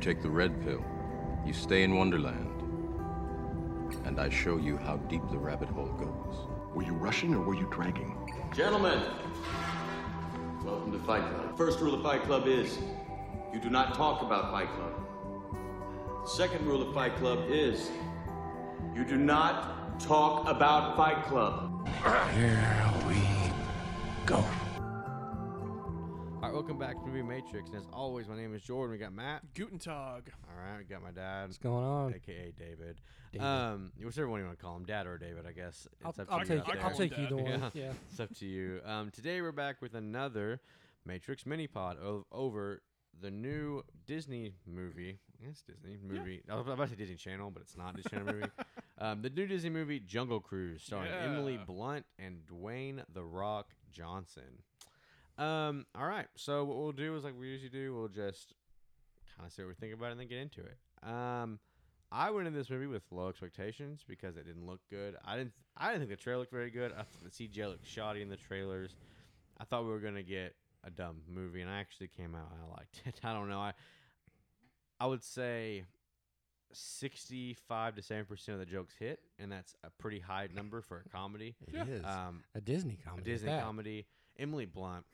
take the red pill, you stay in Wonderland. And I show you how deep the rabbit hole goes. Were you rushing or were you dragging? Gentlemen, welcome to Fight Club. First rule of Fight Club is you do not talk about Fight Club. Second rule of Fight Club is you do not talk about Fight Club. Here we go. All right, welcome back to Movie Matrix. And as always, my name is Jordan. We got Matt. Guten Tag. All right, we got my dad, What's going on? aka David. David. Um, whichever one you want to call him, Dad or David, I guess. I'll, It's up to I'll you take out I there. I'll take him either one. Yeah. It's up to you. Um, today we're back with another Matrix mini pod o- over the new Disney movie. It's Disney movie. I was about to say Disney Channel, but it's not Disney Channel movie. Um, the new Disney movie Jungle Cruise, starring Emily Blunt and Dwayne the Rock Johnson. Um, all right. So what we'll do is like we usually do. We'll just kind of say what we think about it and then get into it. Um, I went into this movie with low expectations because it didn't look good. I didn't. I didn't think the trailer looked very good. I thought the CGI looked shoddy in the trailers. I thought we were gonna get a dumb movie, and I actually came out and I liked it. I don't know. I I would say sixty-five to seventy percent of the jokes hit, and that's a pretty high number for a comedy. It is Um, a Disney a comedy. at Disney that. comedy. Emily Blunt,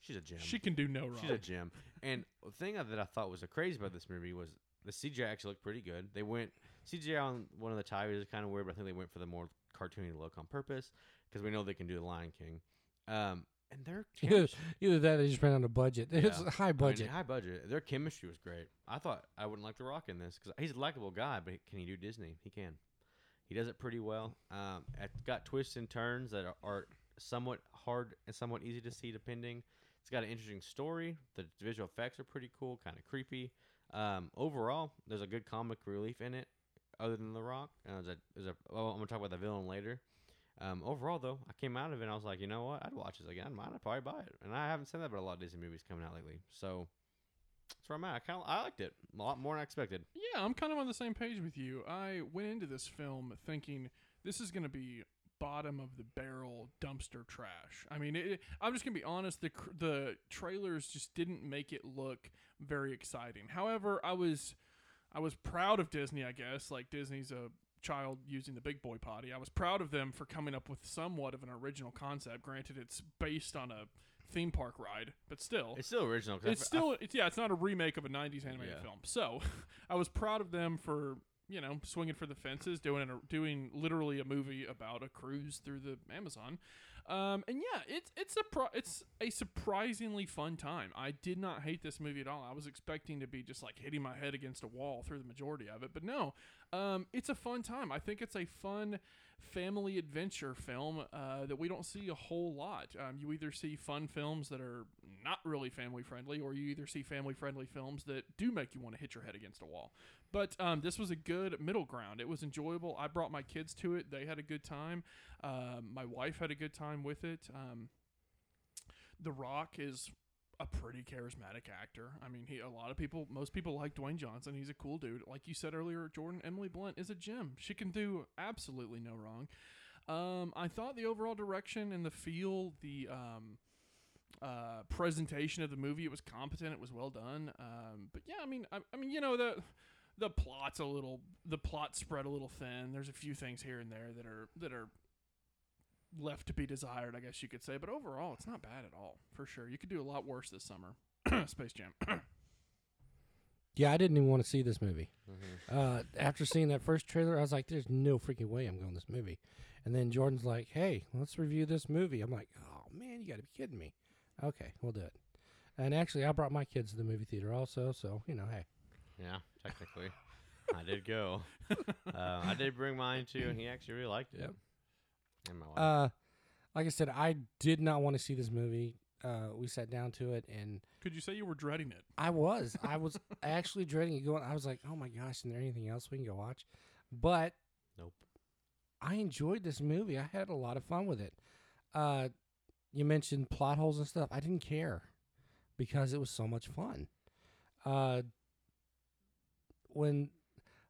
she's a gem. She can do no wrong. She's a gem. And the thing that I thought was crazy about this movie was the CGI actually looked pretty good. They went CGI on one of the tigers is kind of weird, but I think they went for the more cartoony look on purpose because we know they can do the Lion King. Um, and their Either, chemistry, either that, or they just ran out of budget. It's Yeah. a high I mean, budget. high budget. Their chemistry was great. I thought I wouldn't like The Rock in this because he's a likable guy, but can he do Disney? He can. He does it pretty well. Um, it's got twists and turns that are, are somewhat hard and somewhat easy to see, depending. It's got an interesting story. The visual effects are pretty cool, kind of creepy. Um, overall, there's a good comic relief in it, other than The Rock. Uh, there's a, there's a, well, I'm gonna talk about the villain later. Um, overall, though, I came out of it and I was like, you know what? I'd watch this again. Might I'd probably buy it. And I haven't said that about a lot of Disney movies coming out lately. So that's where I'm at. I kind of I liked it a lot more than I expected. Yeah, I'm kind of on the same page with you. I went into this film thinking this is going to be bottom of the barrel dumpster trash. I mean, it, I'm just going to be honest. The the trailers just didn't make it look very exciting. However, I was I was proud of Disney. I guess like Disney's a child using the big boy potty. I was proud of them for coming up with somewhat of an original concept. Granted, it's based on a theme park ride, but still, It's still original. It's I still it's yeah it's not a remake of a 90s animated Yeah. film so i was proud of them for you know swinging for the fences doing doing literally a movie about a cruise through the amazon. Um, and yeah it's it's a pro- it's a surprisingly fun time. I did not hate this movie at all. I was expecting to be just like hitting my head against a wall through the majority of it but no um, it's a fun time. I think it's a fun family adventure film uh, that we don't see a whole lot. Um, you either see fun films that are not really family friendly, or you either see family friendly films that do make you want to hit your head against a wall. But um, this was a good middle ground. It was enjoyable. I brought my kids to it. They had a good time. Um, my wife had a good time with it. Um, the Rock is a pretty charismatic actor. I mean, he a lot of people, most people like Dwayne Johnson. He's a cool dude. Like you said earlier, Jordan Emily Blunt is a gem. She can do absolutely no wrong. Um, I thought the overall direction and the feel, the um, uh, presentation of the movie, it was competent. It was well done. Um, but yeah, I mean, I, I mean, you know the the plot's a little the plot spread a little thin. There's a few things here and there that are that are left to be desired, I guess you could say. But overall, it's not bad at all, for sure. You could do a lot worse this summer. Space Jam. Yeah, I didn't even want to see this movie. Uh, after seeing that first trailer, I was like, "There's no freaking way I'm going to this movie." And then Jordan's like, "Hey, let's review this movie." I'm like, "Oh man, you got to be kidding me!" Okay, we'll do it. And actually, I brought my kids to the movie theater also, so you know, hey, Yeah, technically, I did go. Uh, I did bring mine too, and he actually really liked it. Yep. And my wife. uh, like I said, I did not want to see this movie. Uh, we sat down to it, and Could you say you were dreading it? I was, I was actually dreading it. Going, I was like, "Oh my gosh, is there anything else we can go watch?" But nope. I enjoyed this movie. I had a lot of fun with it. Uh, you mentioned plot holes and stuff. I didn't care because it was so much fun. Uh, when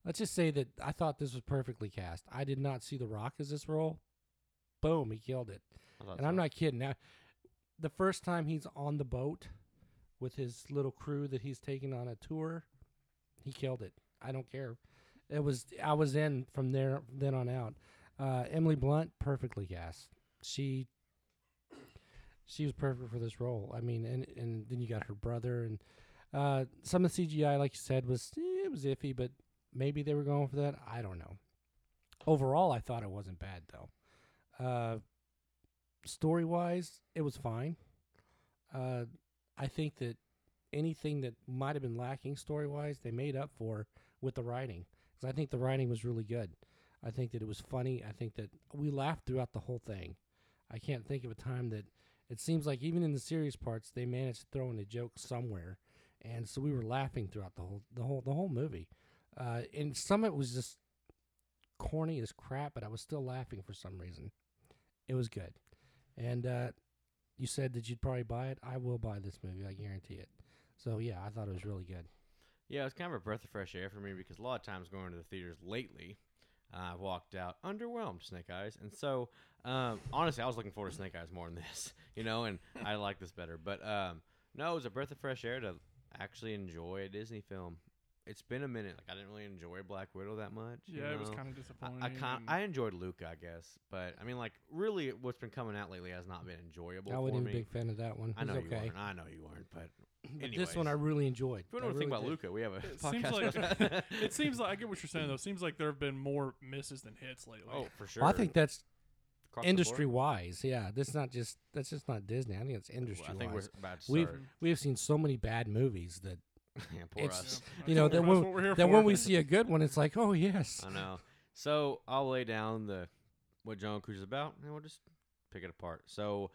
let's just say that I thought this was perfectly cast. I did not see The Rock as this role. Boom, he killed it. And I'm not kidding. Now, the first time he's on the boat with his little crew that he's taking on a tour, He killed it. I don't care. It was I was in from there then on out. Uh, Emily Blunt perfectly cast. She she was perfect for this role. I mean, and and then you got her brother and uh, some of the CGI, like you said, was eh, it was iffy, but maybe they were going for that. I don't know. Overall, I thought it wasn't bad though. Uh, story wise, it was fine. Uh, I think that anything that might have been lacking story wise, they made up for with the writing. Because I think the writing was really good. I think that it was funny. I think that we laughed throughout the whole thing. I can't think of a time that it seems like even in the serious parts they managed to throw in a joke somewhere, and so we were laughing throughout the whole the whole the whole movie. Uh, and some of it was just corny as crap, but I was still laughing for some reason. It was good, and uh, you said that you'd probably buy it. I will buy this movie. I guarantee it. So yeah, I thought it was really good. Yeah, it's kind of a breath of fresh air for me because a lot of times going to the theaters lately, uh, I've walked out underwhelmed Snake Eyes, and so um, honestly, I was looking forward to Snake Eyes more than this, you know, and I like this better. But um, no, it was a breath of fresh air to actually enjoy a Disney film. It's been a minute. Like I didn't really enjoy Black Widow that much. you Yeah, it was kind of disappointing. I, con- and- I enjoyed Luca, I guess, but I mean, like, really, what's been coming out lately has not been enjoyable I for wasn't me. a big fan of that one. I know was you okay. weren't. I know you weren't, but But this one I really enjoyed. If you I want to think about did. Luca, we have a It podcast. seems like it seems like I get what you're saying though. It seems like there have been more misses than hits lately. oh, for sure. Well, I think that's Across industry wise, Yeah, this is not just that's just not Disney. I think it's Well, industry I think we're wise. about to We've we have seen so many bad movies that yeah, poor it's us. you know That's that when what we're that when we see a good one, it's like oh yes. I know. So I'll lay down the what Jungle Cruise is about, and we'll just pick it apart. So,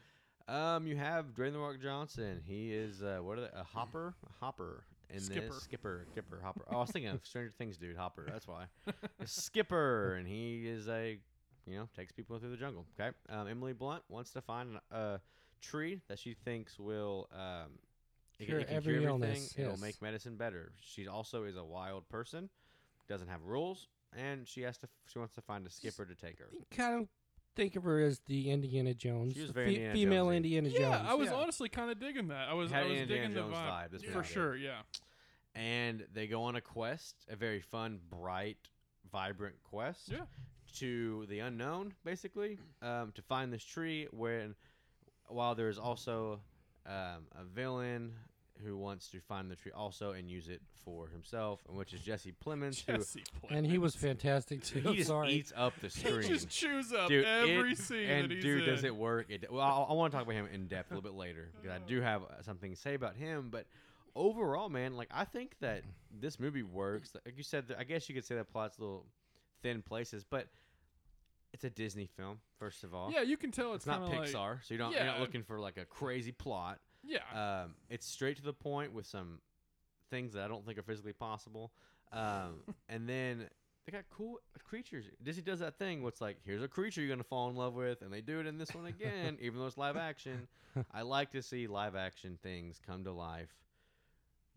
um, you have Dwayne the Rock Johnson. He is uh, what are they? A hopper, a hopper in Skipper. this skipper, skipper, hopper. Oh, I was thinking of Stranger Things, dude. Hopper. That's why. A skipper, and he is a you know takes people through the jungle. Okay. Um, Emily Blunt wants to find a tree that she thinks will um. It, can- Cure it can every cure everything. illness, It'll yes. make medicine better. She also is a wild person, doesn't have rules, and she has to. She wants to find a skipper to take her. You kind of think of her as the Indiana Jones, She was the very fe- Indiana female Jonesy. Indiana yeah, Jones. I was honestly kind of digging that. I was, Had I was Indiana digging the vibe, vibe, let's put it for sure. Yeah, and they go on a quest, a very fun, bright, vibrant quest Yeah. to the unknown, basically, um, to find this tree. When while there's also um, a villain who wants to find the tree also and use it for himself, and which is Jesse Plemons, Jesse and he was fantastic too. who he just Sorry. eats up the screen. He screen. just chews up Dude, every it- scene and that he's dude, in. does it work? It, well, I, I want to talk about him in depth a little bit later because I do have uh, something to say about him. But overall, man, like I think that this movie works. Like you said, I guess you could say that plot's a little thin places, but it's a Disney film. First of all, Yeah, you can tell it's it's, not Pixar, Like, so you don't you're not looking for like a crazy plot. Yeah, Um, it's straight to the point with some things that I don't think are physically possible. Um, and then they got cool creatures. Disney does that thing where it's like, here's a creature you're gonna fall in love with, and they do it in this one again, even though it's live action. I like to see live action things come to life,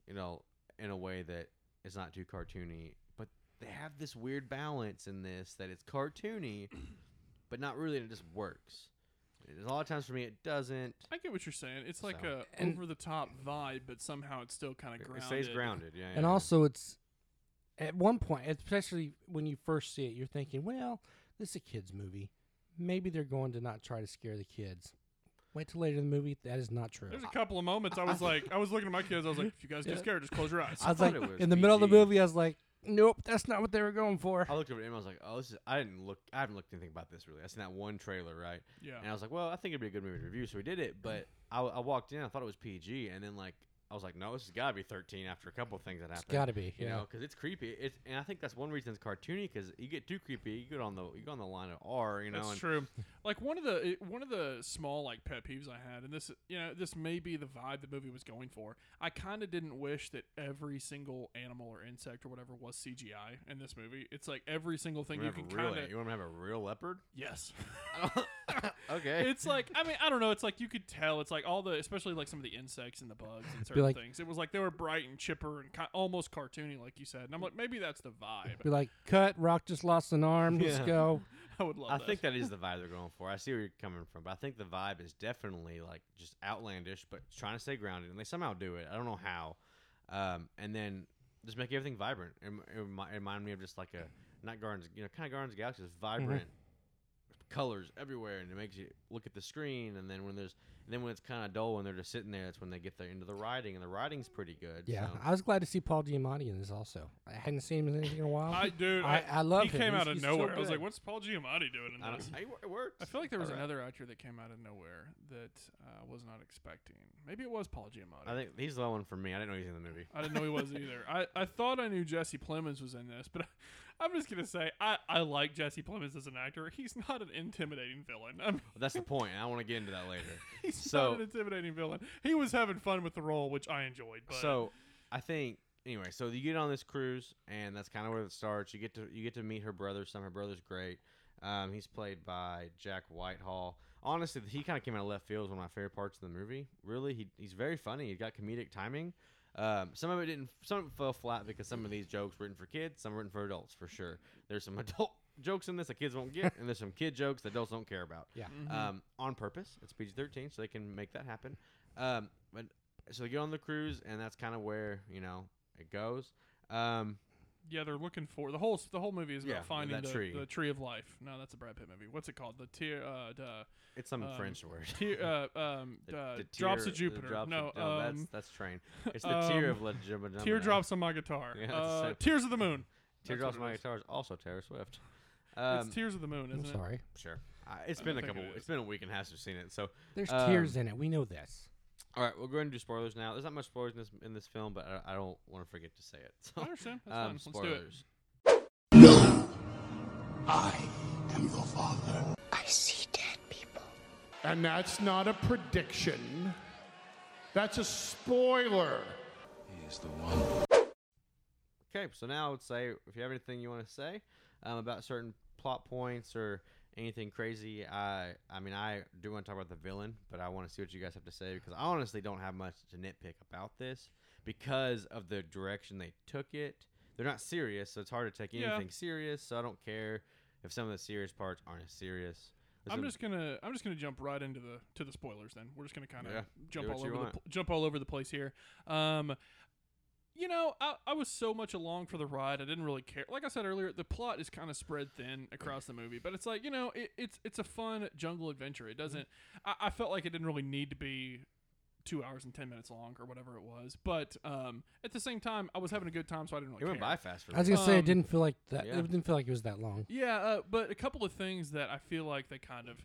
you know, in a way that is not too cartoony. But they have this weird balance in this that it's cartoony, but not really, and it just works. A lot of times for me, it doesn't. I get what you're saying. It's like So- a And- over the top vibe, but somehow it's still kind of It grounded. It stays grounded, yeah. and yeah. also it's at one point, especially when you first see it, you're thinking, well, this is a kids movie. Maybe they're going to not try to scare the kids. Wait till later in the movie. That is not true. There's a couple of moments I was like, I was looking at my kids. I was like, if you guys get Yeah. scared, just close your eyes. I was thought like, it was in the middle of the PG. movie, I was like, nope, that's not what they were going for. I looked over at him. I was like, "Oh, this is." I didn't look. I haven't looked anything about this really. I seen that one trailer, right? Yeah. And I was like, "Well, I think it'd be a good movie to review." So we did it. But I, I walked in. I thought it was PG, and then like I was like, "No, this has got to be 13." After a couple of things that happened. It's got to be. you Yeah. know, because it's creepy. It's and I think that's one reason it's cartoony because you get too creepy, you get on the you go on the line of R, you know. That's true. Like one of the one of the small like pet peeves I had, and this you know this may be the vibe the movie was going for. I kind of didn't wish that every single animal or insect or whatever was CGI in this movie. It's like every single thing You, you can have a real, kind of you want to have a real leopard? yes. okay. it's like I mean I don't know. It's like you could tell. It's like all the especially like some of the insects and the bugs and certain like- things. It was like they were bright and chipper and ki- almost cartoony, like you said. And I'm like maybe that's the vibe. Be like, cut. Rock just lost an arm. Let's go. I would love. I that. think that is the vibe they're going for. I see where you're coming from, but I think the vibe is definitely like just outlandish, but trying to stay grounded, and they somehow do it. I don't know how. Um, and then just make everything vibrant. It, it, remi- it reminded me of just like a not Gardens, you know, kind of Gardens of Galaxy, just vibrant colors everywhere, and it makes you look at the screen. And then when there's, and then when it's kind of dull and they're just sitting there, that's when they get there into the writing, and the writing's pretty good. Yeah, so. I was glad to see Paul Giamatti in this also. I hadn't seen him in anything in a while. I dude, I, I love he him. came He's- out of he's so nowhere. I was like, "What's Paul Giamatti doing in this?" I, it works. I feel like there was Alright. another actor that came out of nowhere that uh, I was not expecting. Maybe it was Paul Giamatti. I think he's the one for me. I didn't know he was in the movie. I didn't know he was either. I, I thought I knew Jesse Plemons was in this, but I'm just gonna say I, I like Jesse Plemons as an actor. He's not an intimidating villain. I mean, that's the point. I want to get into that later. he's So- not an intimidating villain. He was having fun with the role, which I enjoyed. But So I think anyway. So you get on this cruise, and that's kind of where it starts. You get to you get to meet her brother. Some her brother's great. Um, he's played by Jack Whitehall. Honestly, he kind of came out of left field. Was one of my favorite parts of the movie. Really, he, he's very funny. He's got comedic timing. Um, some of it didn't. Some of it fell flat because some of these jokes were written for kids. Some were written for adults, for sure. There's some adult jokes in this that kids won't get, and there's some kid jokes that adults don't care about. Yeah. Um, on purpose. It's PG-13, so they can make that happen. Um, but so they get on the cruise, and that's kind of where you know it goes. Um, yeah, they're looking for the whole the whole movie is about Yeah, finding that the tree. the tree of life. No, that's a Brad Pitt movie. What's it called? The tier uh the it's some Um, French word. tier uh um The- uh, the drops tear- of the Jupiter. drops no, of- no, that's um, that's train. It's the tear of um, La Gemini. teardrops on my guitar. Yeah, it's uh, same. Tears of the Moon. That's Teardrops on my guitar is also Taylor Swift. Um, it's Tears of the Moon, I'm isn't it? sorry. sure. Uh, it's I been a think it couple. is. It's been a week and a half since we've seen it. So, There's Um, tears in it. We know this. All right, we'll go ahead and do spoilers now. There's not much spoilers in this in this film, but I, I don't want to forget to say it. So, I understand. That's um, fine. Let's do it. spoilers. No. I am your father. I see dead people. And that's not a prediction. That's a spoiler. He's the one. Okay, so now I would say if you have anything you want to say um, about certain plot points or anything crazy, I I mean I do want to talk about the villain, but I want to see what you guys have to say because I honestly don't have much to nitpick about this because of the direction they took it. They're not serious, so it's hard to take Yeah. anything serious. So I don't care if some of the serious parts aren't as serious. I'm just gonna I'm just gonna jump right into the to the spoilers. Then we're just gonna kind of Yeah, jump what all you over the want. pl- jump all over the place here. Um, you know, I, I was so much along for the ride. I didn't really care. Like I said earlier, the plot is kind of spread thin across the movie, but it's like you know, it, it's it's a fun jungle adventure. It doesn't. I, I felt like it didn't really need to be two hours and ten minutes long or whatever it was. But um, at the same time, I was having a good time, so I didn't really it went care. by fast for I was gonna say it Um, didn't feel like that. yeah. It didn't feel like it was that long. Yeah, uh, but a couple of things that I feel like they kind of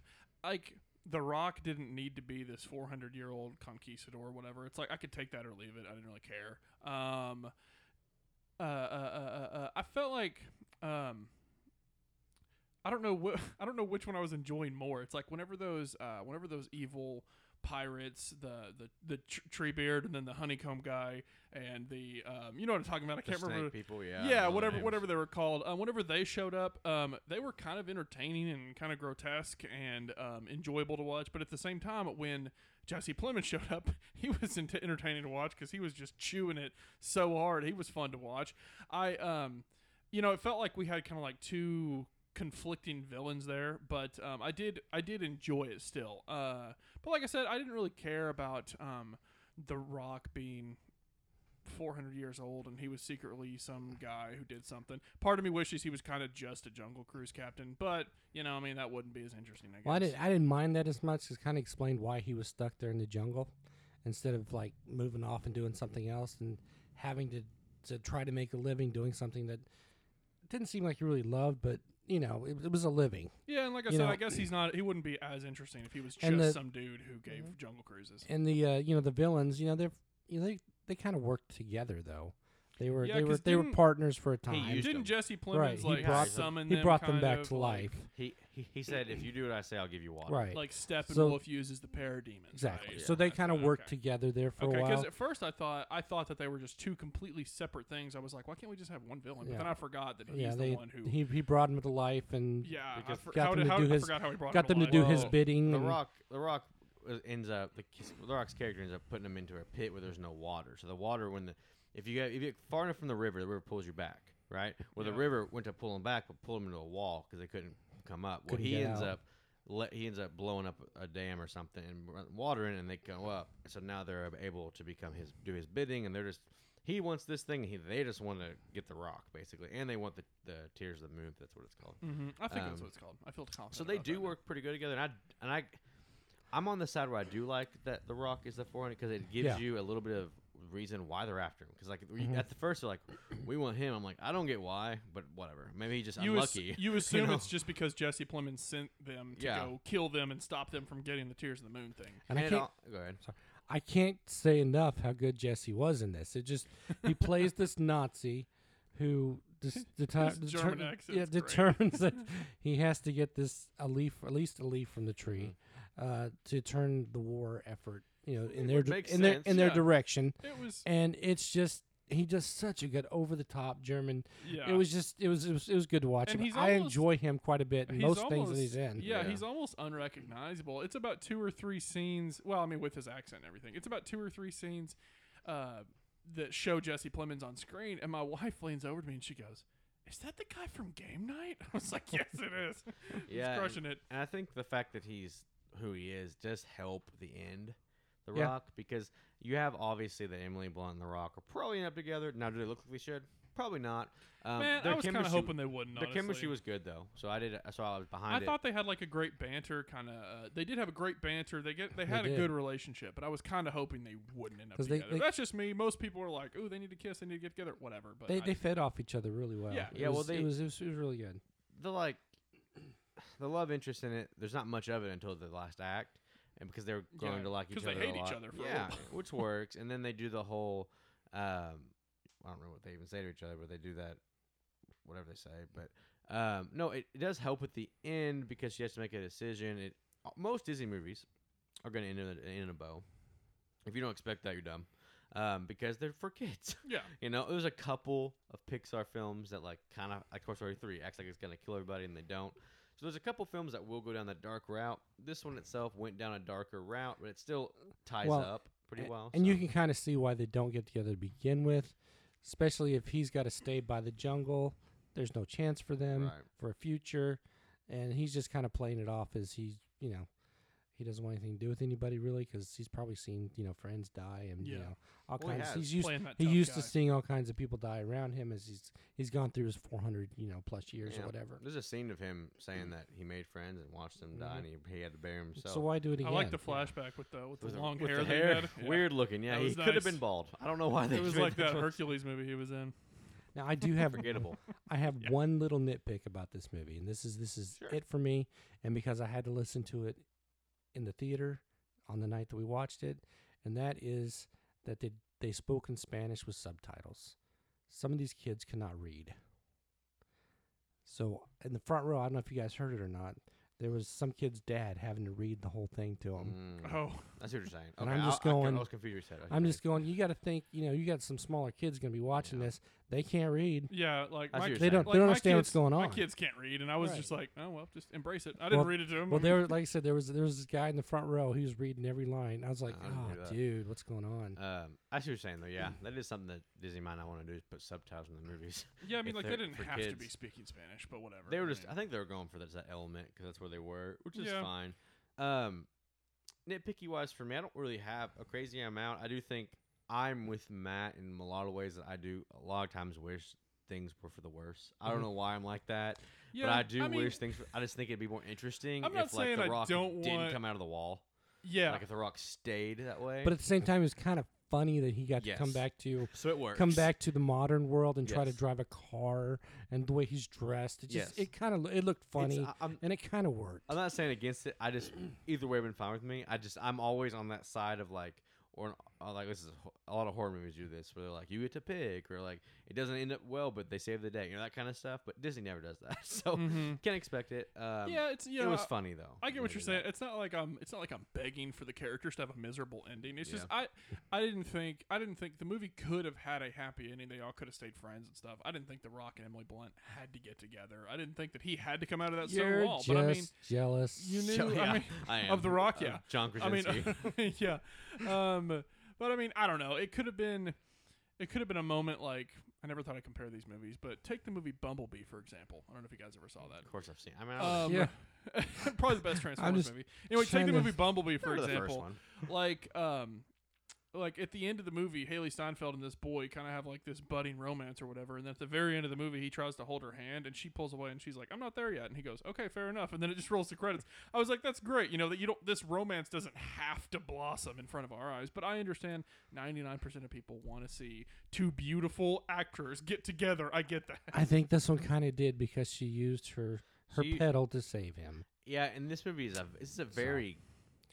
like. The Rock didn't need to be this 400 year old conquistador or whatever. It's like I could take that or leave it. I didn't really care. Um, uh, uh, uh, uh, uh, I felt like um, I don't know I don't know which one I was enjoying more. It's like whenever those uh, whenever those evil pirates, the the the tr- tree beard, and then the honeycomb guy, and the um, you know what I'm talking about. I The can't remember people, yeah. Yeah, whatever names. whatever they were called. Um, whenever they showed up, um, they were kind of entertaining and kind of grotesque and um, enjoyable to watch. But at the same time, when Jesse Plemons showed up, he was ent- entertaining to watch because he was just chewing it so hard. He was fun to watch. I um, you know, it felt like we had kind of like two conflicting villains there, but um, I did I did enjoy it still. Uh, but like I said, I didn't really care about um, the Rock being 400 years old and he was secretly some guy who did something. Part of me wishes he was kind of just a Jungle Cruise captain, but you know, I mean, that wouldn't be as interesting. I guess. Well, I didn't. I didn't mind that as much. It kind of explained why he was stuck there in the jungle, instead of like moving off and doing something else and having to to try to make a living doing something that didn't seem like he really loved, but you know, it, it was a living. yeah, and like I you said, know- I guess he's not. He wouldn't be as interesting if he was just And the- some dude who gave Jungle Cruises. And the uh, you know the villains, you know, they're you know they they kind of work together though. They were Yeah, they were 'cause they were didn't- partners for a time. used Didn't them. Jesse Plemons Right, he like brought summon he them? brought them kind back of, to like- life. He, he he said, "If you do what I say, I'll give you water." Right. Like Steppenwolf So- uses the parademons. Exactly. right? So they That's kind of right, worked okay. together there for a while. Okay, because while. at first I thought I thought that they were just two completely separate things. I was like, why can't we just have one villain? But Yeah. then I forgot that he's yeah, the they one who. he he brought him to life and yeah, I because- for, got how them did, to how, do I his- forgot how he brought got them to life. do his Well, bidding. The and- Rock, the Rock ends up the Rock's character ends up putting him into a pit where there's no water. So the water, when the if you get if you get far enough from the river, the river pulls you back, right? Well, the river went to pull him back, but pulled him into a wall because they couldn't come up. Well, Couldn't he ends out. up let, he ends up blowing up a dam or something and water in, and they go up. So now they're able to become his do his bidding, and they're just he wants this thing. He they just want to get the rock basically, and they want the the Tears of the Moon. That's what it's called. hmm I think that's Um, what it's called. I feel confident. So they do that now. work pretty good together, and I and I, I'm on the side where I do like that the Rock is the forehand because it gives Yeah. you a little bit of reason why they're after him. Because like we- Mhm. at the first they're like, we want him. I'm like, I don't get why, but whatever. Maybe he just You, ass- unlucky. you assume know? it's just because Jesse Plemons sent them to Yeah. go kill them and stop them from getting the Tears of the Moon thing. And I can't, all- go ahead. Sorry. I can't say enough how good Jesse was in this. It just he plays this Nazi who dis- deter- His German deter- accent's yeah, great. determines that he has to get this a leaf, at least a leaf from the tree, uh, to turn the war effort, you know, in. It their would di- make in their in their direction. It was And it's just he does such a good over the top German. yeah. It was just it was, it was it was good to watch And him. he's I almost- enjoy him quite a bit in He's most things that he's in. Yeah, Yeah. he's almost unrecognizable. It's about two or three scenes. Well, I mean, with his accent and everything, it's about two or three scenes uh, that show Jesse Plemons on screen. And my wife leans over to me and she goes, "Is that the guy from Game Night?" I was like, "Yes, it is." Yeah, he's crushing it. And I think the fact that he's who he is just help the end, The Yeah. Rock, because you have obviously that Emily Blunt and The Rock are probably end up together. Now, do they look like they should? Probably not. Um, Man, their I was kind of hoping they wouldn't. Their honestly. chemistry was good though, so I did. So I was behind I it. thought they had like a great banter kind of. Uh, they did have a great banter. They get they They had a good relationship, but I was kind of hoping they wouldn't end up together. they- That's just me. Most people are like, "Ooh, they need to kiss. They need to get together." Whatever. But They I- they fed off each other really well. Yeah. It Yeah, well, they- it was, it was it was really good. the like the love interest in it. There's not much of it until the last act, and because they're growing Yeah, to like each they other. a hate each other for yeah, which works. And then they do the whole. Um, I don't know what they even say to each other, but they do that. Whatever they say, but um, no, it, it does help with the end because she has to make a decision. It most Disney movies are going to end in a, in a bow. If you don't expect that, you're dumb. Um, because they're for kids. yeah. You know, there's a couple of Pixar films that like kind of like Toy Story 3 acts like it's gonna kill everybody and they don't. So there's a couple films that will go down the dark route. This one itself went down a darker route, but it still ties Well, up pretty well. And you can kind of see why they don't get together to begin with, especially if he's got to stay by the jungle. There's no chance for them Right. for a future, and he's just kind of playing it off as he's, you know, he doesn't want anything to do with anybody really because he's probably seen, you know, friends die and you Yeah. know all Well, kinds. has, he's used he tough used to seeing all kinds of people die around him as he's he's gone through his 400, you know, plus years Yeah. or whatever. There's a scene of him saying that he made friends and watched them die, mm-hmm. and he, he had to bury himself. So why do it again? I like the flashback with the with, With the the- long with hair. the hair, had. Yeah. weird looking. Yeah, he was could have been bald. I don't know why they. It was like that choice. Hercules movie he was in. Now I do have Forgettable. I have Yeah. one little nitpick about this movie, and this is this is Sure. it for me. And because I had to listen to it in the theater on the night that we watched it, and that is that they they spoke in Spanish with subtitles. Some of these kids cannot read. So in the front row, I don't know if you guys heard it or not. There was some kid's dad having to read the whole thing to him. Mm, Oh, That's what you're saying. And I'm just I, I, going- I was confused. You said. Okay. I'm just going. You got to think. You know, you got some smaller kids going to be watching Yeah. this. They can't read. yeah, like my They you're don't. like they don't my understand what's going on. My kids can't read, and I was Right. just like, oh well, just embrace it. I didn't Well- read it to them. Well, there, like I said, there was there was this guy in the front row. He was reading every line. I was like, I "Oh, dude, what's going on?" Um, I see what you're saying though. Yeah, that is something that Disney might not want to do is put subtitles in the movies. yeah, I mean, like they're didn't for have to be speaking Spanish, but whatever. They were I just. mean, I think they were going for that, that element because that's where they were, which is Yeah. fine. Um, nitpicky wise for me, I don't really have a crazy amount. I do think I'm with Matt in a lot of ways that I do a lot of times wish things were for the worse. I don't Mhm. know why I'm like that, yeah, but I do mean, wish things. I just think it'd be more interesting I'm not if like saying the I Rock don't didn't want- come out of the wall. Yeah, Like if the Rock stayed that way. But at the same time, it was kind of funny that he got to come back to so it works. come back to the modern world and try to drive a car and the way he's dressed. It just Yes. it kind of it looked funny and it kind of worked. I'm not saying against it. I just either way have been fine with me. I just I'm always on that side of like or uh, like this is a, a lot of horror movies do this where they're like you get to pick or like it doesn't end up well but they save the day you know that kind of stuff. But Disney never does that, so Mhm. can't expect it. Um, yeah, it's you it know, was funny though. I get what you're saying. that. It's not like I'm. It's not like I'm begging for the characters to have a miserable ending. It's just I. I didn't think. I didn't think the movie could have had a happy ending. They all could have stayed friends and stuff. I didn't think The Rock and Emily Blunt had to get together. I didn't think that he had to come out of that You're stone wall. just But I mean, jealous. you knew. So, I mean, I am. of The Rock, Uh, yeah. John I mean, Krasinski. yeah. Um, but I mean, I don't know. It could have been. It could have been a moment like I never thought I'd compare these movies, but take the movie Bumblebee for example. I don't know if you guys ever saw that. of course I've seen. I mean, I Um, Yeah. probably the best Transformers movie. Anyway, take the movie Bumblebee for remember the first example. one. Like, um, like at the end of the movie, Hailee Steinfeld and this boy kind of have like this budding romance or whatever. And then at the very end of the movie, he tries to hold her hand, and she pulls away, and she's like, "I'm not there yet." And he goes, "Okay, fair enough." And then it just rolls the credits. I was like, "That's great." You know that you don't. This romance doesn't have to blossom in front of our eyes, but I understand 99% of people want to see two beautiful actors get together. I get that. I think this one kind of did because she used her her She- petal to save him. Yeah, and this movie is a this is a very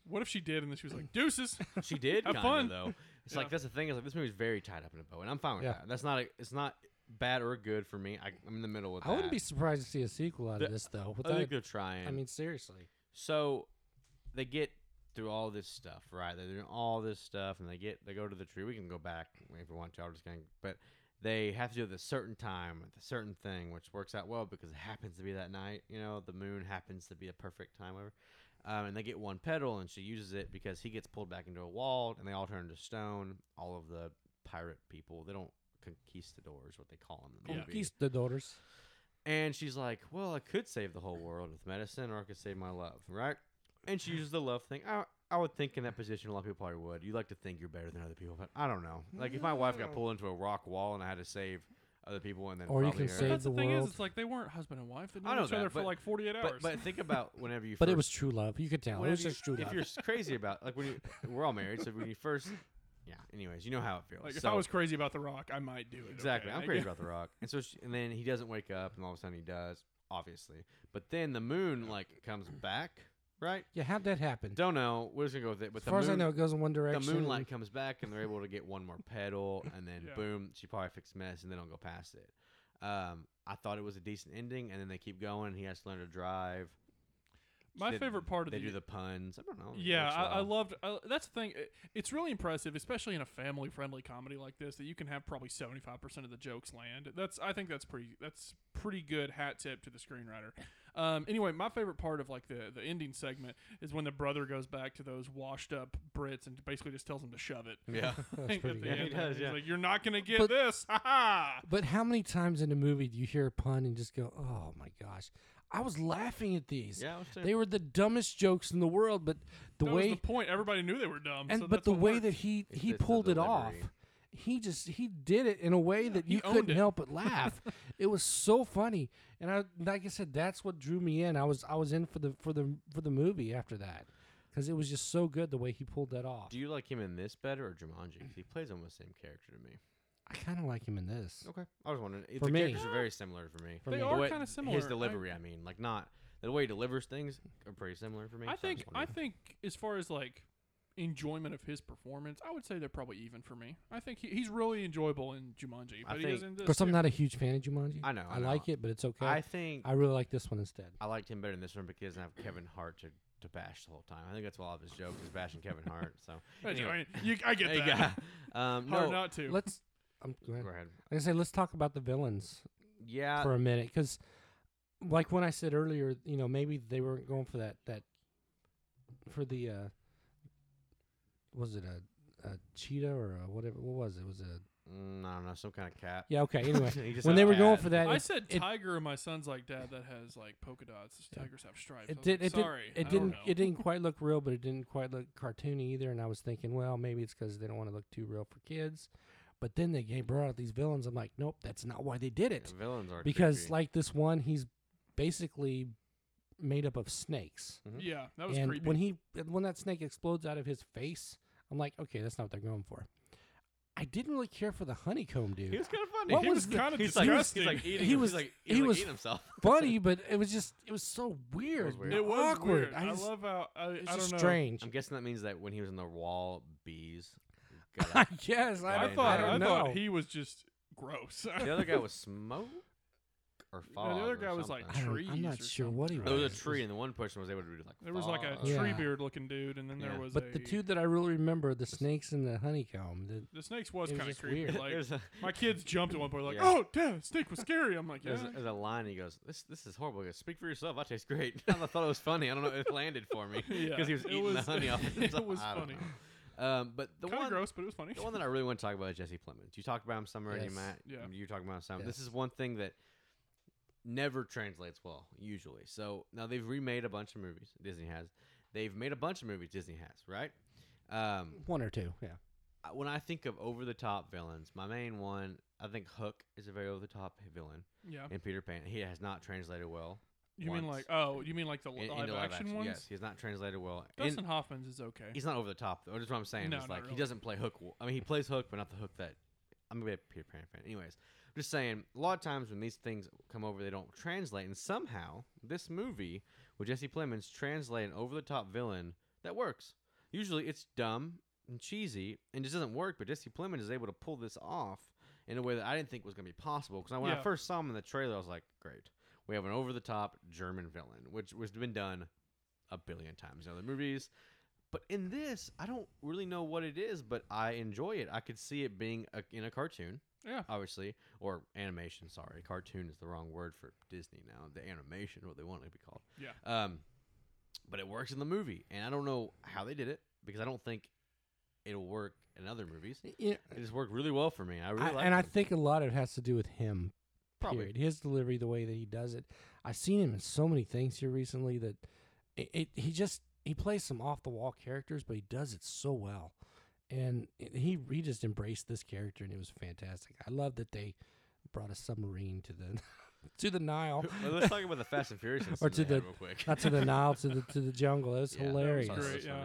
What if she did, and then she was like, "Deuces." she did Have kind fun. though. It's Yeah. like that's the thing is like this movie's very tied up in a bow, and I'm fine with Yeah. that. That's not a, it's not bad or good for me. I, I'm in the middle with I wouldn't be surprised to see a sequel out The- of this though. I Without, think they're trying. I mean, seriously. So they get through all this stuff, right? They're doing all this stuff, and they get they go to the tree. We can go back if we want to. I'm just going, but they have to do it at a certain time, at a certain thing, which works out well because it happens to be that night. You know, the moon happens to be a perfect time, whatever. Um, and they get one petal, and she uses it because he gets pulled back into a wall, and they all turn to stone. All of the pirate people, they don't conquistadors, what they call them. in the movie. Conquistadors. And she's like, "Well, I could save the whole world with medicine, or I could save my love, right?" And she uses the love thing. I, I would think in that position, a lot of people probably would. You like to think you're better than other people, but I don't know. Like if my wife got pulled into a rock wall and I had to save other people, and then Or you probably can her- save That's the, the thing world. is, it's like they weren't husband and wife. They I knew know each other that, for but- like 48 hours. But, but think about whenever you. But it was true love. You could tell. It whenever was you- just true If love. you're s- crazy about like when you, we're all married, so when you first, yeah. Anyways, you know how it feels. like if So- I was crazy about The Rock, I might do it. Exactly. okay? I'm crazy about the rock. And so, she, and then he doesn't wake up, and all of a sudden he does, obviously. But then the moon like comes back, right? yeah, how'd that happen? Don't know. We're just gonna go with it. But as the far as I know, it goes in one direction. the moonlight comes back, and they're able to get one more petal, and then Yeah. boom, she probably fixed mess, and they don't go past it. Um, I thought it was a decent ending, and then they keep going. He has to learn to drive. My They- favorite part of the they the do the puns. I don't know. Yeah, I, I loved. Uh, that's the thing. It, it's really impressive, especially in a family-friendly comedy like this, that you can have probably seventy-five percent of the jokes land. That's. I think that's pretty. That's pretty good. Hat tip to the screenwriter. Um, anyway, my favorite part of like the the ending segment is when the brother goes back to those washed-up Brits and basically just tells them to shove it. Yeah. That's pretty good. He end. does, He's yeah. like, "You're not gonna get But- this." Ha ha. But how many times in a movie do you hear a pun and just go, "Oh my gosh"? I was laughing at these. Yeah, I was too. They were the dumbest jokes in the world, but the that way was the point. Everybody knew they were dumb. and so but that's the what way worked. that he he just the pulled it off, delivery. He just he did it in a way that you owned couldn't it. help but laugh. it was so funny, and I like I said, that's what drew me in. I was I was in for the for the for the movie after that because it was just so good the way he pulled that off. Do you like him in this better or Jumanji? 'Cause he plays almost the same character to me. I kind of like him in this. Okay. I was wondering. For the me. characters are very similar for me. For They me. The are way- kinda similar. His delivery, I, mean, like not the way he delivers things are pretty similar for me. I so think just I think as far as like enjoyment of his performance, I would say they're probably even for me. I think he, he's really enjoyable in Jumanji, I but he think- is in this. course, I'm too. not a huge fan of Jumanji. I know, I I, know. like it, but it's okay. I think I really like this one instead. I liked him better in this one because he doesn't have Kevin Hart to, to bash the whole time. I think that's why all of his jokes is bashing Kevin Hart. So I, anyway. you, I get There you that. go. Um, Hard no, not to. Let's. Um, go ahead. go ahead. Like I say, let's talk about the villains Yeah, for a minute, because, like when I said earlier, you know, maybe they weren't going for that that for the uh was it a, a cheetah or a whatever? What was it? Was it? A, mm, I don't know, some kind of cat. yeah. Okay. Anyway, when they a were going for that, I it, said it, tiger, and my son's like, Dad, that has like polka dots. Tigers have stripes. It did. like, It did. Sorry, It I didn't. know. It didn't quite look real, but it didn't quite look cartoony either. And I was thinking, well, maybe it's because they don't want to look too real for kids. But then they brought out these villains. I'm like, nope, that's not why they did it. The villains are because creepy. like this one, he's basically made up of snakes. Yeah, that was and creepy. when he when that snake explodes out of his face, I'm like, okay, that's not what they're going for. I didn't really care for the honeycomb dude. he was kind of funny. What he was was kind of he's like, disgusting. he's like eating. He was- like, he he's like was eating himself. funny, but it was just it was so weird. weird. it was awkward. weird. I, I, love how I, it's I don't just know. strange. I'm guessing that means that when he was in the wall, bees. got I out. guess I, Yeah, I don't- thought I I, don't know. thought he was just gross. the other guy was smoke or No, fog. the other guy was like something. I don't- trees. I'm not or sure what he was. There was a tree, and the one person was able to do like. There was like a fog. Yeah. tree beard looking dude, and then Yeah. there was But a, the two that I really remember, the snakes and the honeycomb, the, the snakes was it was kind of just creepy. weird. Like There's a, my kids jumped at one point, like, Yeah. "Oh, damn, snake was scary." I'm like, "Yeah." there's, a, there's a line. He goes, "This this is horrible." He goes, "Speak for yourself. I taste great." I thought it was funny. I don't know. It landed for me because Yeah, he was it eating was- the honey off. it himself. was I don't funny. know. Um, but the kind one gross, but it was funny. The one that I really want to talk about is Jesse Plemons. You talked about him some already, Yes. Matt. Yeah. You talking about him some. This Yes. is one thing that never translates well, usually. So now they've remade a bunch of movies. Disney has. They've made a bunch of movies. Disney has, right? Um, one or two, yeah. When I think of over the top villains, my main one, I think Hook is a very over the top villain. Yeah. In Peter Pan, he has not translated well. You mean like oh, you mean like the in- live, into action, ones? Yes, he's not translated well. Dustin In- Hoffman's is okay. He's not over the top though. That's what I'm saying. No, is not like really. he doesn't play Hook. I mean, he plays Hook, but not the Hook that I'm a big Peter Pan fan. Anyways, I'm just saying. A lot of times when these things come over, they don't translate, and somehow this movie with Jesse Plemons translate an over the top villain that works. Usually it's dumb and cheesy and just doesn't work, but Jesse Plemons is able to pull this off in a way that I didn't think was going to be possible. Because when Yeah. I first saw him in the trailer, I was like, great. We have an over the top German villain, which was been done a billion times in other movies. But in this, I don't really know what it is, but I enjoy it. I could see it being a, in a cartoon, yeah. obviously, or animation. Sorry, cartoon is the wrong word for Disney now. The animation, what they want it to be called. Yeah. Um, but it works in the movie, and I don't know how they did it because I don't think it'll work in other movies. Yeah. It just worked really well for me. I really I- like and I it. think a lot of it has to do with him. Probably. Period. His delivery, the way that he does it. I've seen him in so many things here recently that it, it he just he plays some off the wall characters, but he does it so well. And he he just embraced this character, and it was fantastic. I love that they brought a submarine to the to the Nile, Well, let's talk about the Fast and Furious or to the real quick. not to the Nile to the to the jungle. It was Yeah, that was hilarious. Great, yeah.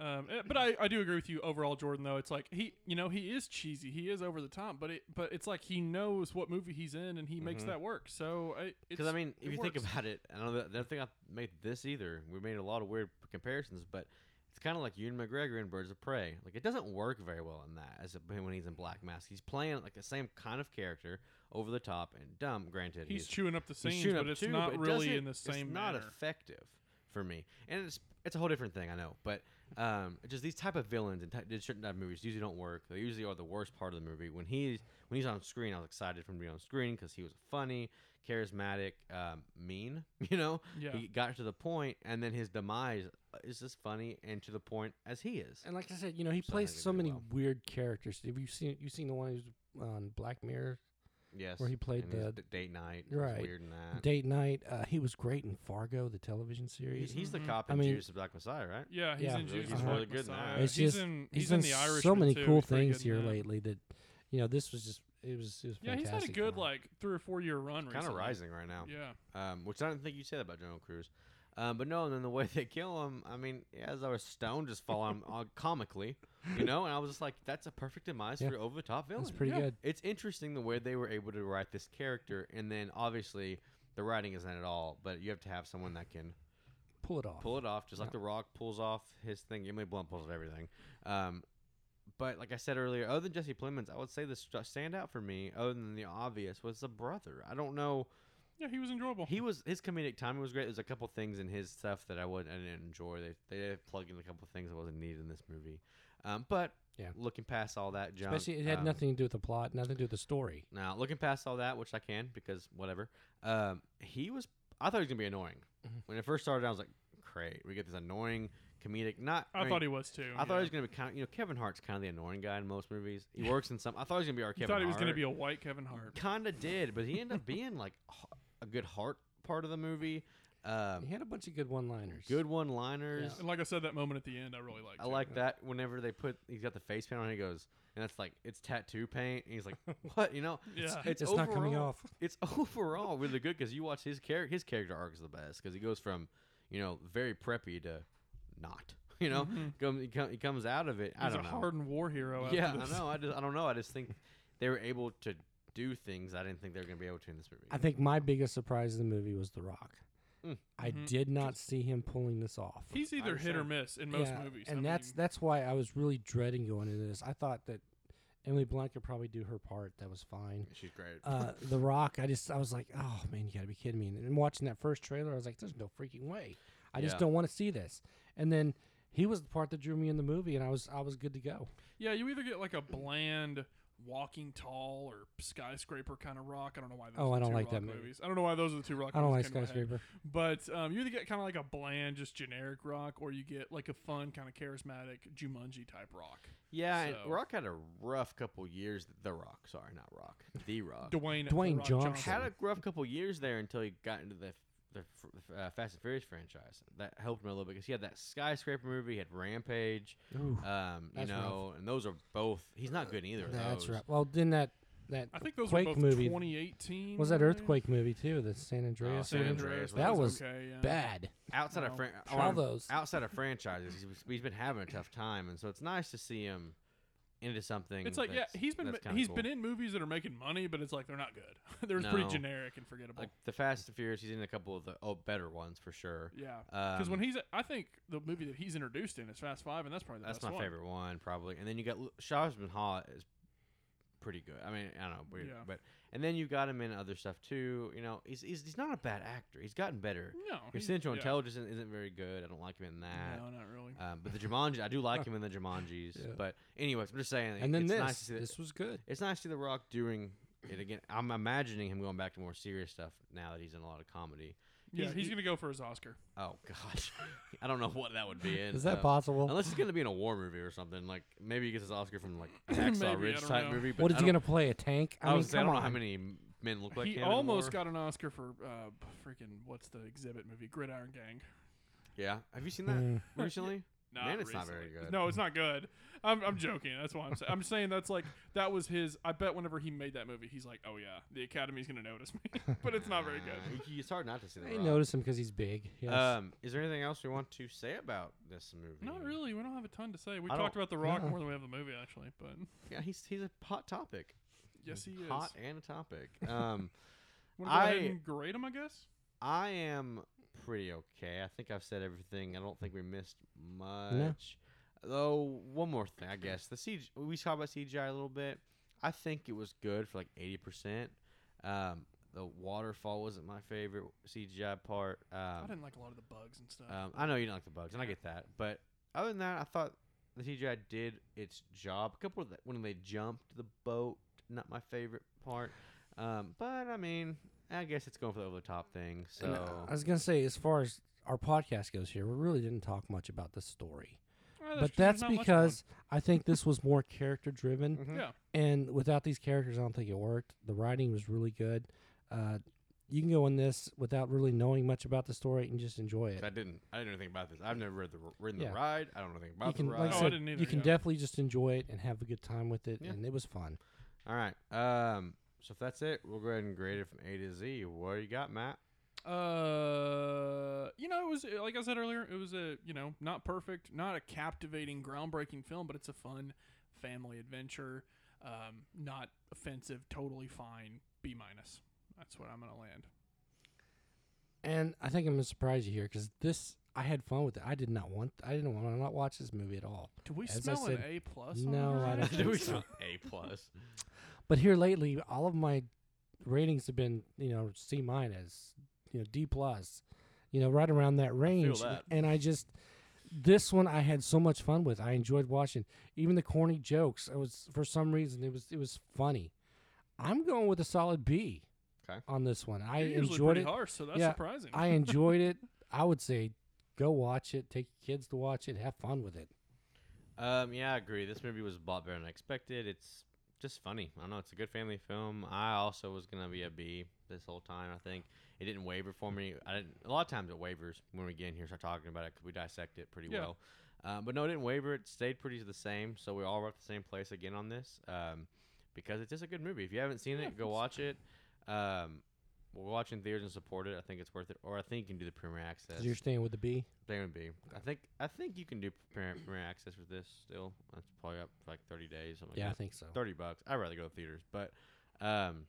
Um, eh, but I, I do agree with you overall, Jordan. Though it's like he, you know, he is cheesy. He is over the top, but it, but it's like he knows what movie he's in, and he makes Mhm. that work. So I, Because I mean, if you works. think about it, I don't, know- I don't think I made this either. We made a lot of weird comparisons, but it's kind of like Ewan McGregor in Birds of Prey. Like it doesn't work very well in that as a, when he's in Black Mask. He's playing like the same kind of character, over the top and dumb. Granted, he's chewing up the he's scenes, but it's too, not but really doesn't- in the same It's not manner. effective for me, and it's it's a whole different thing. I know, but um, just these type of villains and ty- certain type of movies usually don't work. They usually are the worst part of the movie. When he's when he's on screen, I was excited for him to be on screen because he was funny, charismatic, um, mean. You know, Yeah. he got to the point, and then his demise is as funny and to the point as he is. And like I said, you know, he So plays so many well. weird characters. Have you seen you seen the one who's on Black Mirror? Yes, where he played the- d- date night. Right. weird in that. Date Night. Uh, he was great in Fargo, the television series. He's, he's the Mhm. cop I mean- Judas the Black Messiah, right? Yeah, he's Yeah. in he's Black really good in that. It's he's just in he's he's in in the so many cool He's things here lately that you know this was just it was it was Yeah, he's had a good like three or four year run. Kind of rising right now. Yeah. um, which I didn't think you said about Jungle Cruise. Um, but no, and then the way they kill him, I mean, yeah, as I was stoned, just fall on uh, comically, you know, and I was just like, that's a perfect demise Yeah. for over the top villain. That's pretty Yeah. good. It's interesting the way they were able to write this character, and then obviously the writing isn't at all, but you have to have someone that can Pull it off. pull it off, just like The Rock pulls off his thing. Emily Blunt pulls off everything. Um, but like I said earlier, other than Jesse Plemons, I would say the st- standout for me, other than the obvious, was the brother. I don't know. Yeah, he was enjoyable. He was his comedic timing was great. There's a couple things in his stuff that I would I didn't enjoy. They they did plug in a couple things that wasn't needed in this movie. Um, but Yeah. looking past all that, junk, Especially it had um, nothing to do with the plot, nothing to do with the story. Now looking past all that, which I can because whatever. Um, he was. I thought he was gonna be annoying Mm-hmm. when it first started. I was like, great, we get this annoying comedic. Not. I, mean, thought he was too. I thought he was gonna be kind of. You know, Kevin Hart's kind of the annoying guy in most movies. He works in some. I thought he was gonna be our You Kevin. thought he was going to be a white Kevin Hart. Kind of did, but he ended up being like a good heart part of the movie. Um, He had a bunch of good one-liners. good one-liners. And like I said, that moment at the end, I really liked. I it. like that whenever they put he's got the face paint on, he goes, and it's like it's tattoo paint. And he's like, what? You know, Yeah. it's, It's not coming off. It's overall really good because you watch his character. His character arc is the best because he goes from you know very preppy to not. You know, Come- he, com- he comes out of it. I don't a know. hardened war hero. Yeah, this. I know. I just I don't know. I just think they were able to do things I didn't think they were gonna be able to in this movie. I think my biggest surprise in the movie was The Rock. Mm. I Mhm. did not see him pulling this off. He's either hit or miss in most Yeah, movies. and I that's mean, that's why I was really dreading going into this. I thought that Emily Blunt could probably do her part. That was fine. She's great. Uh, the Rock, I just I was like, oh man, you got to be kidding me. And, and watching that first trailer, I was like, there's no freaking way. I just don't want to see this. And then he was the part that drew me in the movie, and I was I was good to go. yeah, you either get like a bland walking tall or skyscraper kind of rock. I don't know why. Those Oh, are I don't two like rock that movie. movies. I don't know why those are the two rock. I don't like movies that came to my head. skyscraper. But um, you either get kind of like a bland, just generic rock, or you get like a fun, kind of charismatic Jumanji type rock. yeah, and so- Rock had a rough couple years. The Rock, sorry, not Rock. The Rock. Dwayne Dwayne The Rock Johnson. had a rough couple years there until he got into the the uh, Fast and Furious franchise. That helped him a little bit because he had that skyscraper movie, he had Rampage, Ooh, um, you that's rough. know, and those are both. He's not good in either. of That's those. right. Well, then that that I think those Quake were both movie 2018. was that weren't earthquake movie too, the San Andreas. San movie? Andreas That was okay, yeah. bad. Outside of fran- all on- those. outside of franchises, he's, he's been having a tough time, and so it's nice to see him into something. It's like yeah, he's been that's ma- kinda he's cool. been in movies that are making money, but it's like they're not good. they're pretty generic and forgettable. like the Fast and Furious. He's in a couple of the oh better ones for sure. yeah, because Um, when he's I think the movie that he's introduced in is Fast Five, and that's probably the That's my one. favorite one, probably. And then you got Lu- Shahzman Hot is pretty good. I mean, I don't know, weird, Yeah. but and then you got him in other stuff too. You know, he's he's, he's not a bad actor. He's gotten better. No, His Central yeah. Intelligence isn't, isn't very good. I don't like him in that. No, not really. Um, but the Jumanji, I do like him in the Jumanjis. Yeah. But anyways, I'm just saying. And then it's this, nice to see that- this was good. it's nice to see The Rock doing it again. I'm imagining him going back to more serious stuff now that he's in a lot of comedy. Yeah, He's- he's, gonna go for his Oscar. Oh gosh, I don't know what that would be in. Is that uh, possible? Unless he's gonna be in a war movie or something. Like maybe he gets his Oscar from like a Maybe, Hacksaw I Ridge type know. movie. But What is he gonna play? A tank? I, I, mean, was I don't know how many men look like he him. almost war. got an Oscar for uh, freaking what's the exhibit movie? Gridiron Gang. Yeah, have you seen that Mm. recently? Not Man, it's not very good. No, it's not good. I'm, I'm joking. That's why I'm saying. I'm saying that's like that was his. I bet whenever he made that movie, he's like, oh yeah, the Academy's gonna notice me. but it's not very good. Uh, it's hard not to see I the Rock. notice him because he's big. Yes. Um, is there anything else we want to say about this movie? Not really. We don't have a ton to say. We I talked about The Rock more than we have the movie, actually. But Yeah, he's he's a hot topic. yes, he is. hot and a topic. Um, Wanna go ahead I- grade him, I guess. I am pretty okay. I think I've said everything. I don't think we missed much. Though one more thing, I guess the CG. We talked about CGI a little bit. I think it was good for like eighty percent. Um, the waterfall wasn't my favorite CGI part. I Um, didn't like a lot of the bugs and stuff. um, I know you don't like the bugs, and I get that. But other than that, I thought the CGI did its job. A couple of the, when they jumped the boat, not my favorite part. Um, but I mean, I guess it's going for the over the top thing. So And, uh, I was gonna say, as far as our podcast goes here, we really didn't talk much about the story, Well, but that's because I think this was more character driven, Mhm. yeah, and without these characters, I don't think it worked. The writing was really good. Uh, you can go in this without really knowing much about the story and just enjoy it. I didn't. I didn't know anything about this. I've never read the ridden Yeah. the ride. I don't know anything about you can, the like ride. I Oh, I didn't either, you can yeah. definitely just enjoy it and have a good time with it, Yeah. and it was fun. All right. Um. So if that's it, we'll go ahead and grade it from A to Z. What do you got, Matt? Uh, you know, it was like I said earlier, it was a you know not perfect, not a captivating, groundbreaking film, but it's a fun family adventure. Um, not offensive, totally fine. B minus. That's what I'm gonna land. And I think I'm gonna surprise you here because this I had fun with it. I did not want. I didn't want to not watch this movie at all. Do we As I smell an A plus? no, on I don't Do we so. smell A plus? But here lately, all of my ratings have been, you know, C minus, you know, D plus, you know, right around that range. that. And I just, this one I had so much fun with. I enjoyed watching even the corny jokes. I was for some reason it was it was funny. I'm going with a solid B. Okay. On this one, I You're usually enjoyed it. harsh, so that's Yeah, surprising. I enjoyed it. I would say, go watch it. Take your kids to watch it. Have fun with it. Um, yeah, I agree. This movie was a lot better than I expected. It's just funny. I don't know. It's a good family film. I also was gonna be a B this whole time. I think it didn't waver for me. I didn't. A lot of times it wavers when we get in here, and start talking about it, because we dissect it pretty Yeah. well. Um, but no, it didn't waver. It stayed pretty the same. So we all were at the same place again on this. Um, because it's just a good movie. If you haven't seen Yeah, it, go watch it. Um, we're watching theaters and support it. I think it's worth it. Or I think you can do the premiere access. 'Cause you're staying with the B. They would be. I think. I think you can do premiere, premiere access with this still. That's probably up like days. Something Yeah, I think so. Thirty bucks. I'd rather go to theaters, but um,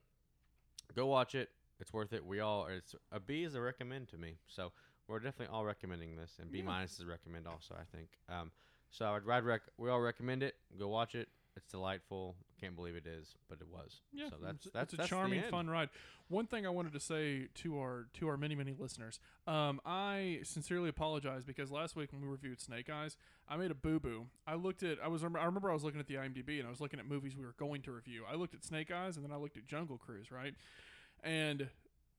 go watch it. It's worth it. We all. It's a B is a recommend to me. So we're definitely all recommending this, and B Yeah. minus is a recommend also. I think. Um, so I'd, I'd rec. We all recommend it. Go watch it. It's delightful. Can't believe it is, but it was. Yeah, So that's it's, that's it's a that's the charming, fun ride. One thing I wanted to say to our to our many many listeners, um, I sincerely apologize because last week when we reviewed Snake Eyes, I made a boo boo. I looked at I was I remember I was looking at the IMDb and I was looking at movies we were going to review. I looked at Snake Eyes and then I looked at Jungle Cruise, right? And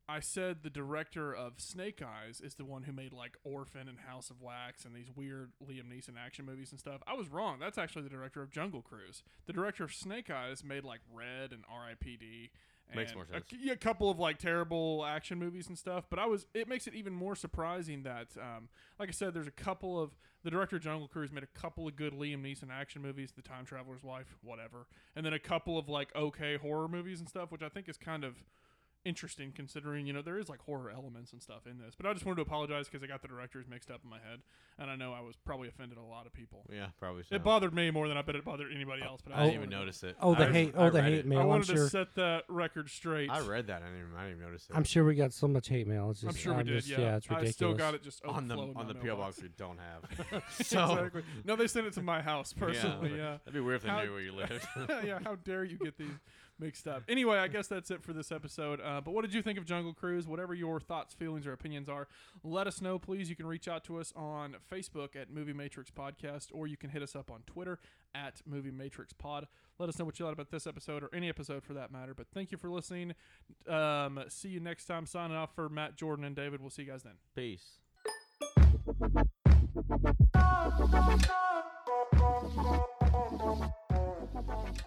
I said the director of Snake Eyes is the one who made like Orphan and House of Wax and these weird Liam Neeson action movies and stuff. I was wrong. That's actually the director of Jungle Cruise. The director of Snake Eyes made like Red and R.I.P.D. Makes and more a sense. c- A, couple of like terrible action movies and stuff. But I was, it makes it even more surprising that, um, like I said, there's a couple of the director of Jungle Cruise made a couple of good Liam Neeson action movies, The Time Traveler's Wife, whatever, and then a couple of like okay horror movies and stuff, which I think is kind of interesting considering you know there is like horror elements and stuff in this but i just wanted to apologize because i got the directors mixed up in my head and i know i was probably offended a lot of people Yeah, probably so. it bothered me more than i bet it bothered anybody oh, else but I I, didn't even notice it. Oh, the I- hate! Oh, the hate it. mail. i I'm wanted sure. to set that record straight I read that. I didn't. even- I didn't even notice it. I'm sure we got so much hate mail. It's just, i'm sure we I'm did just- yeah, it's ridiculous. i still got it just on the on the PO box we don't have. so exactly no they sent it to my house personally yeah, yeah that'd be weird if they How- knew where you lived. yeah, how dare you get these mixed up? Anyway, I guess that's it for this episode. Uh, but what did you think of Jungle Cruise? Whatever your thoughts, feelings, or opinions are, let us know, please. You can reach out to us on Facebook at Movie Matrix Podcast, or you can hit us up on Twitter at Movie Matrix Pod. Let us know what you thought about this episode or any episode for that matter. But thank you for listening. Um, see you next time. Signing off for Matt, Jordan, and David. We'll see you guys then. Peace. Thank